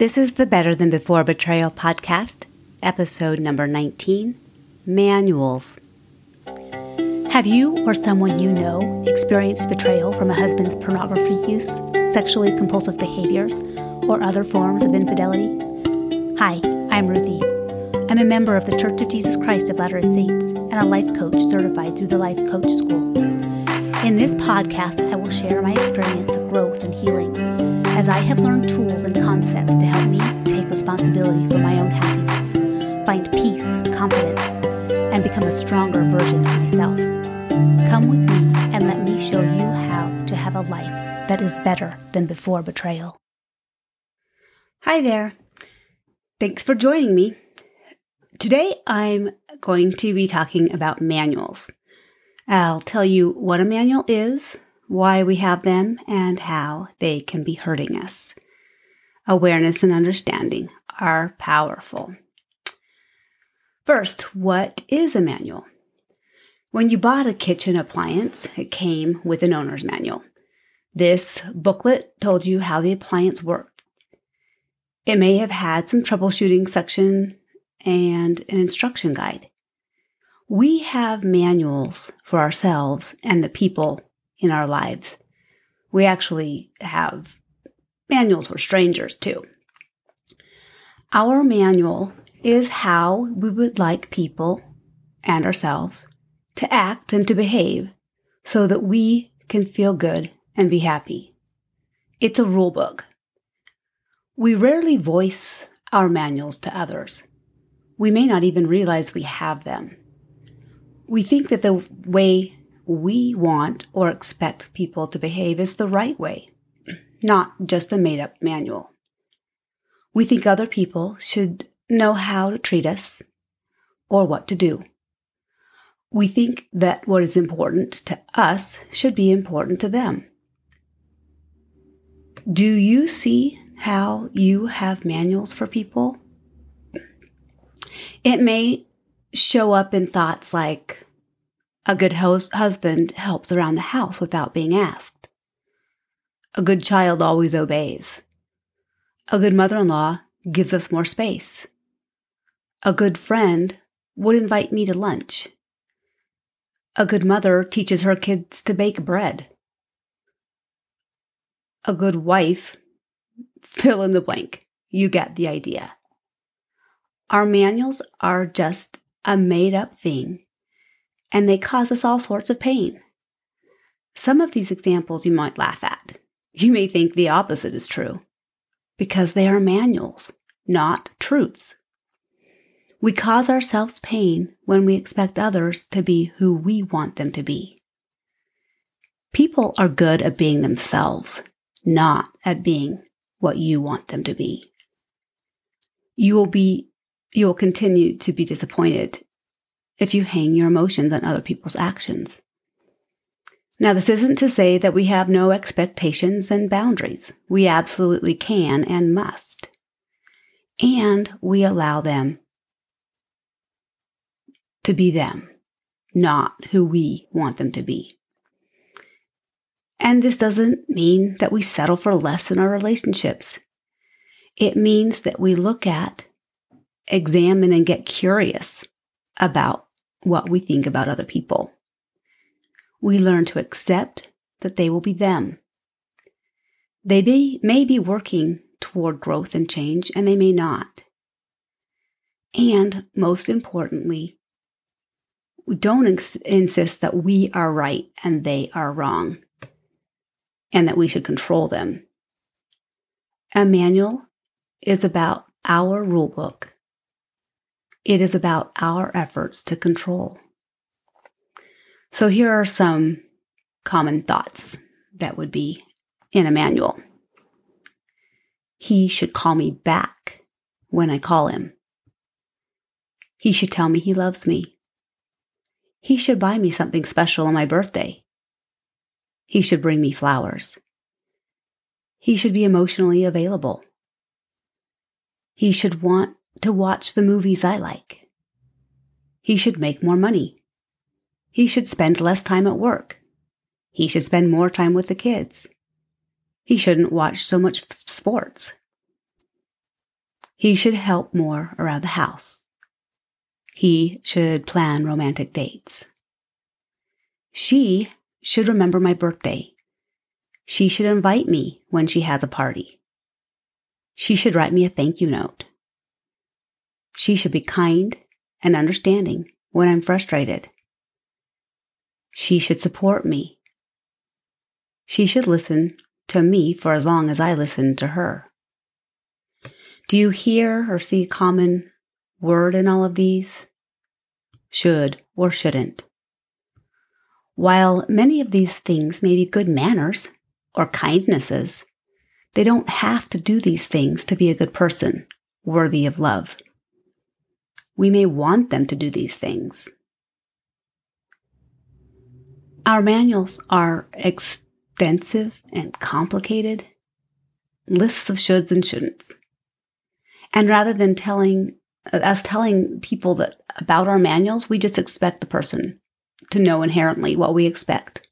This is the Better Than Before Betrayal podcast, episode number 19 Manuals. Have you or someone you know experienced betrayal from a husband's pornography use, sexually compulsive behaviors, or other forms of infidelity? Hi, I'm Ruthie. I'm a member of the Church of Jesus Christ of Latter day Saints and a life coach certified through the Life Coach School. In this podcast, I will share my experience of growth and healing as I have learned tools and concepts to help me take responsibility for my own happiness, find peace, confidence, and become a stronger version of myself. Come with me and let me show you how to have a life that is better than before betrayal. Hi there. Thanks for joining me. Today I'm going to be talking about manuals. I'll tell you what a manual is, why we have them, and how they can be hurting us. Awareness and understanding are powerful. First, what is a manual? When you bought a kitchen appliance, it came with an owner's manual. This booklet told you how the appliance worked. It may have had some troubleshooting section and an instruction guide. We have manuals for ourselves and the people in our lives. We actually have manuals for strangers too. Our manual is how we would like people and ourselves to act and to behave so that we can feel good and be happy. It's a rule book. We rarely voice our manuals to others. We may not even realize we have them. We think that the way we want or expect people to behave is the right way, not just a made up manual. We think other people should know how to treat us or what to do. We think that what is important to us should be important to them. Do you see how you have manuals for people? It may show up in thoughts like, a good host, husband helps around the house without being asked. A good child always obeys. A good mother in law gives us more space. A good friend would invite me to lunch. A good mother teaches her kids to bake bread. A good wife, fill in the blank. You get the idea. Our manuals are just a made up thing and they cause us all sorts of pain. Some of these examples you might laugh at. You may think the opposite is true, because they are manuals, not truths. We cause ourselves pain when we expect others to be who we want them to be. People are good at being themselves, not at being what you want them to be. You will be you will continue to be disappointed if you hang your emotions on other people's actions. Now, this isn't to say that we have no expectations and boundaries. We absolutely can and must. And we allow them to be them, not who we want them to be. And this doesn't mean that we settle for less in our relationships. It means that we look at, examine, and get curious about what we think about other people. We learn to accept that they will be them. They may, may be working toward growth and change, and they may not. And most importantly, we don't ins- insist that we are right and they are wrong, and that we should control them. A manual is about our rule book it is about our efforts to control. So here are some common thoughts that would be in a manual. He should call me back when I call him. He should tell me he loves me. He should buy me something special on my birthday. He should bring me flowers. He should be emotionally available. He should want to watch the movies I like. He should make more money. He should spend less time at work. He should spend more time with the kids. He shouldn't watch so much sports. He should help more around the house. He should plan romantic dates. She should remember my birthday. She should invite me when she has a party. She should write me a thank you note. She should be kind and understanding when I'm frustrated. She should support me. She should listen to me for as long as I listen to her. Do you hear or see a common word in all of these? Should or shouldn't. While many of these things may be good manners or kindnesses, they don't have to do these things to be a good person, worthy of love. We may want them to do these things. Our manuals are extensive and complicated, lists of shoulds and shouldn'ts. And rather than telling us telling people that about our manuals, we just expect the person to know inherently what we expect.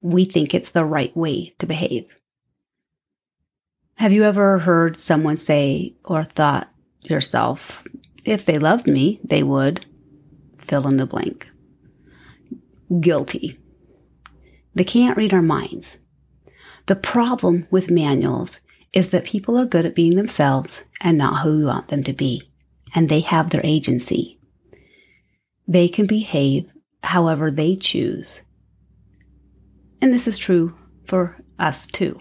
We think it's the right way to behave. Have you ever heard someone say or thought yourself, if they loved me, they would fill in the blank? Guilty. They can't read our minds. The problem with manuals is that people are good at being themselves and not who we want them to be, and they have their agency. They can behave however they choose. And this is true for us too.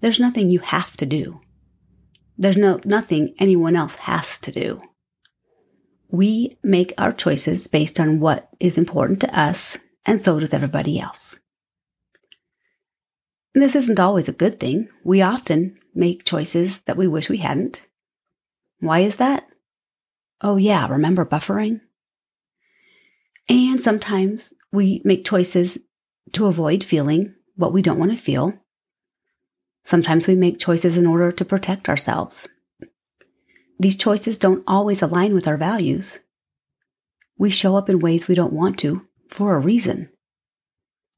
There's nothing you have to do. There's no nothing anyone else has to do. We make our choices based on what is important to us, and so does everybody else. And this isn't always a good thing. We often make choices that we wish we hadn't. Why is that? Oh, yeah, remember buffering? And sometimes we make choices to avoid feeling what we don't want to feel. Sometimes we make choices in order to protect ourselves. These choices don't always align with our values. We show up in ways we don't want to for a reason.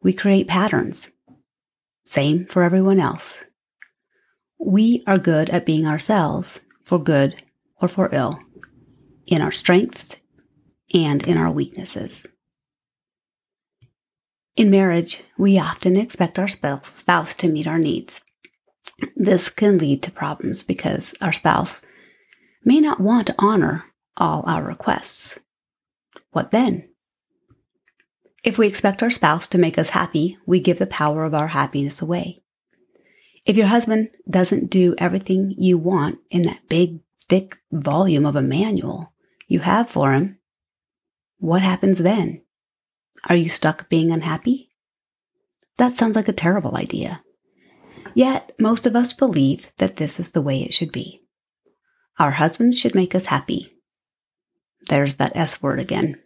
We create patterns. Same for everyone else. We are good at being ourselves for good or for ill, in our strengths and in our weaknesses. In marriage, we often expect our spouse to meet our needs. This can lead to problems because our spouse may not want to honor all our requests. What then? If we expect our spouse to make us happy, we give the power of our happiness away. If your husband doesn't do everything you want in that big, thick volume of a manual you have for him, what happens then? Are you stuck being unhappy? That sounds like a terrible idea. Yet, most of us believe that this is the way it should be. Our husbands should make us happy. There's that S word again.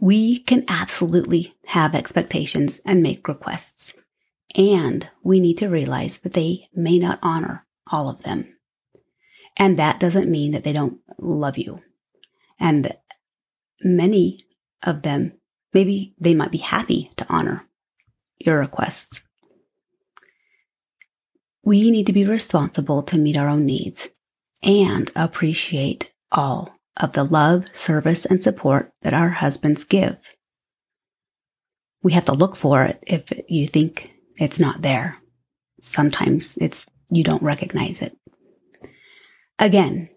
We can absolutely have expectations and make requests, and we need to realize that they may not honor all of them. And that doesn't mean that they don't love you and many of them, maybe they might be happy to honor your requests. We need to be responsible to meet our own needs and appreciate all of the love, service, and support that our husbands give. We have to look for it if you think it's not there. Sometimes it's you don't recognize it. Again,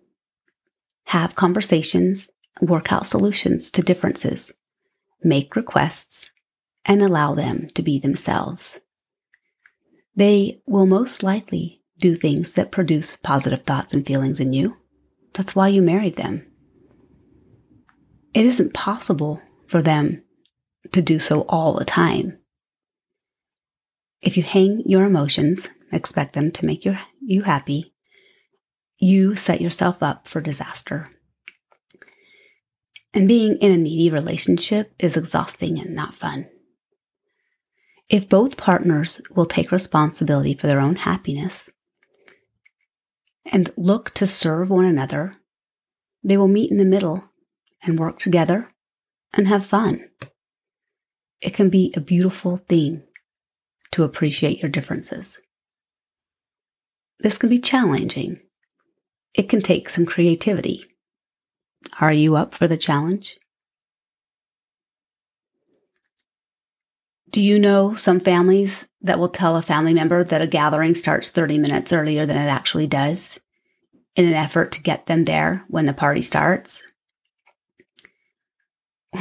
have conversations, work out solutions to differences, make requests, and allow them to be themselves. They will most likely do things that produce positive thoughts and feelings in you. That's why you married them. It isn't possible for them to do so all the time. If you hang your emotions, expect them to make you, you happy, you set yourself up for disaster. And being in a needy relationship is exhausting and not fun. If both partners will take responsibility for their own happiness and look to serve one another, they will meet in the middle and work together and have fun. It can be a beautiful thing to appreciate your differences. this can be challenging. It can take some creativity. Are you up for the challenge? Do you know some families that will tell a family member that a gathering starts 30 minutes earlier than it actually does in an effort to get them there when the party starts?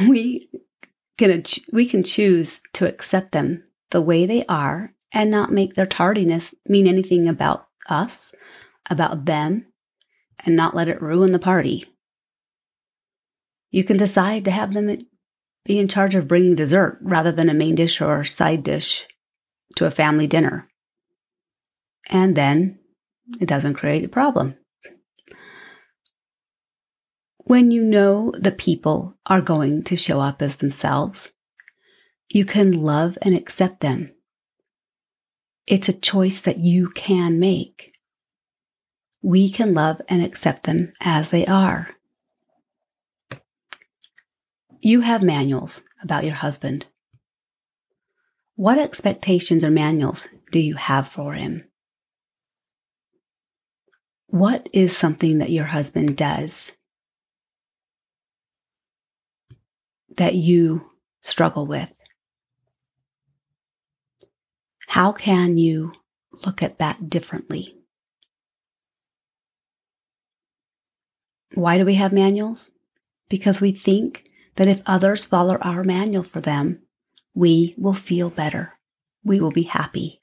We can, we can choose to accept them the way they are and not make their tardiness mean anything about us, about them, and not let it ruin the party. You can decide to have them be in charge of bringing dessert rather than a main dish or side dish to a family dinner. And then it doesn't create a problem. When you know the people are going to show up as themselves, you can love and accept them. It's a choice that you can make. We can love and accept them as they are. You have manuals about your husband. What expectations or manuals do you have for him? What is something that your husband does that you struggle with? How can you look at that differently? Why do we have manuals? Because we think that if others follow our manual for them, we will feel better. We will be happy.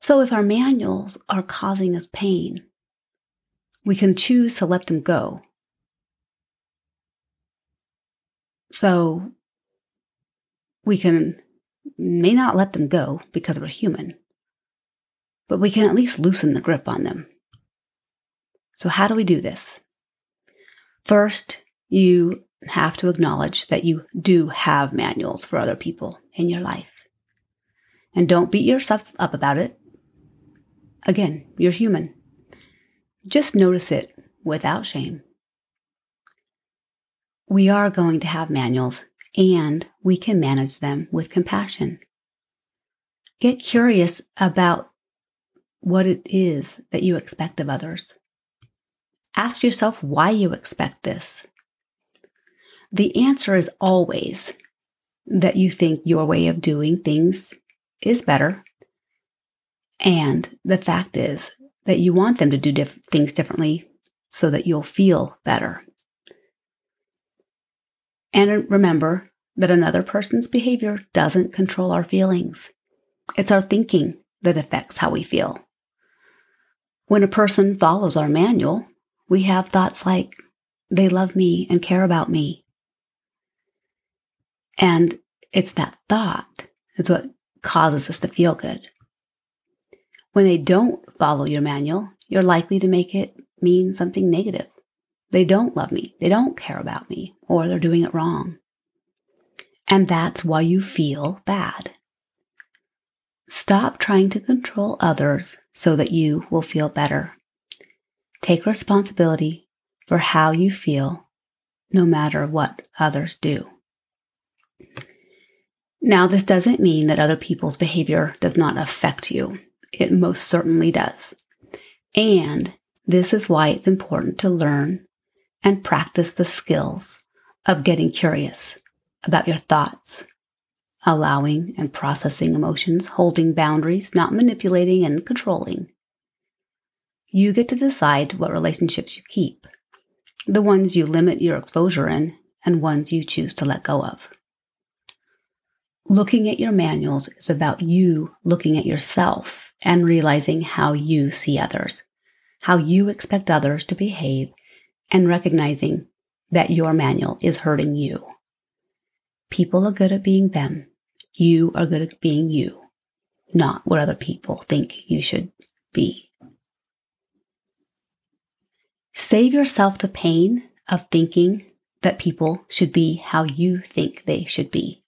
So if our manuals are causing us pain, we can choose to let them go. So we can may not let them go because we're human, but we can at least loosen the grip on them. So how do we do this? First, you have to acknowledge that you do have manuals for other people in your life. And don't beat yourself up about it. Again, you're human. Just notice it without shame. We are going to have manuals and we can manage them with compassion. Get curious about what it is that you expect of others. Ask yourself why you expect this the answer is always that you think your way of doing things is better. And the fact is that you want them to do diff- things differently so that you'll feel better. And remember that another person's behavior doesn't control our feelings. It's our thinking that affects how we feel. When a person follows our manual, we have thoughts like, they love me and care about me. And it's that thought that's what causes us to feel good. When they don't follow your manual, you're likely to make it mean something negative. They don't love me, they don't care about me, or they're doing it wrong. And that's why you feel bad. Stop trying to control others so that you will feel better. Take responsibility for how you feel, no matter what others do. Now, this doesn't mean that other people's behavior does not affect you. It most certainly does. And this is why it's important to learn and practice the skills of getting curious about your thoughts, allowing and processing emotions, holding boundaries, not manipulating and controlling. You get to decide what relationships you keep, the ones you limit your exposure in, and ones you choose to let go of. Looking at your manuals is about you looking at yourself and realizing how you see others, how you expect others to behave, and recognizing that your manual is hurting you. People are good at being them. You are good at being you, not what other people think you should be. Save yourself the pain of thinking that people should be how you think they should be.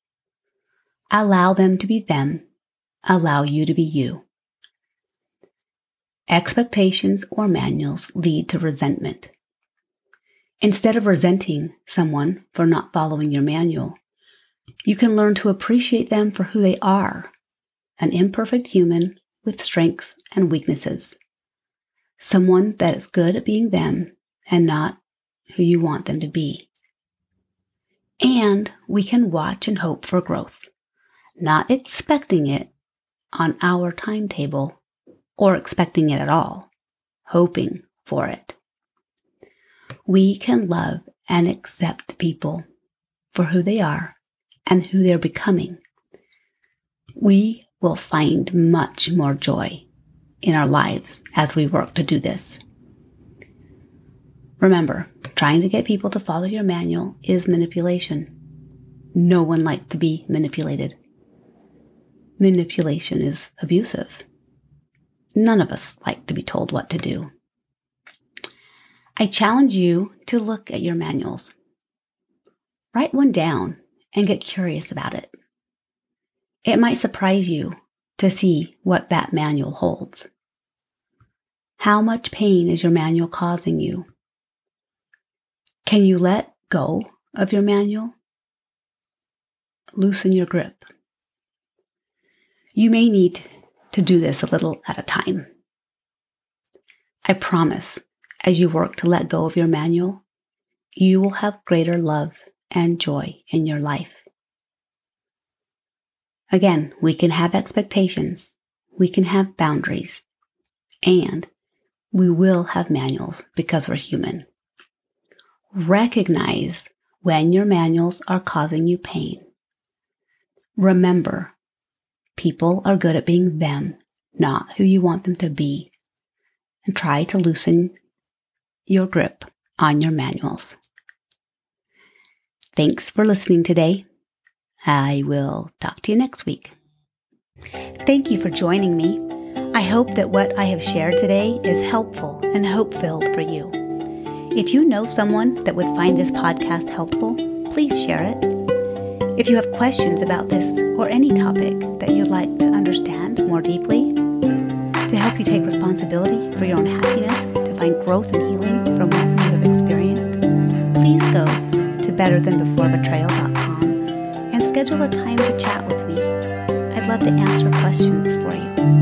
Allow them to be them. Allow you to be you. Expectations or manuals lead to resentment. Instead of resenting someone for not following your manual, you can learn to appreciate them for who they are an imperfect human with strengths and weaknesses, someone that is good at being them and not who you want them to be. And we can watch and hope for growth, not expecting it on our timetable or expecting it at all, hoping for it. We can love and accept people for who they are and who they're becoming. We will find much more joy in our lives as we work to do this. Remember, trying to get people to follow your manual is manipulation. No one likes to be manipulated. Manipulation is abusive. None of us like to be told what to do. I challenge you to look at your manuals. Write one down and get curious about it. It might surprise you to see what that manual holds. How much pain is your manual causing you? Can you let go of your manual? Loosen your grip. You may need to do this a little at a time. I promise, as you work to let go of your manual, you will have greater love and joy in your life. Again, we can have expectations, we can have boundaries, and we will have manuals because we're human. Recognize when your manuals are causing you pain. Remember, people are good at being them, not who you want them to be. And try to loosen your grip on your manuals. Thanks for listening today. I will talk to you next week. Thank you for joining me. I hope that what I have shared today is helpful and hope filled for you. If you know someone that would find this podcast helpful, please share it. If you have questions about this or any topic that you'd like to understand more deeply, to help you take responsibility for your own happiness, to find growth and healing from what you have experienced, please go to betterthanbeforebetrayal.com and schedule a time to chat with me. I'd love to answer questions for you.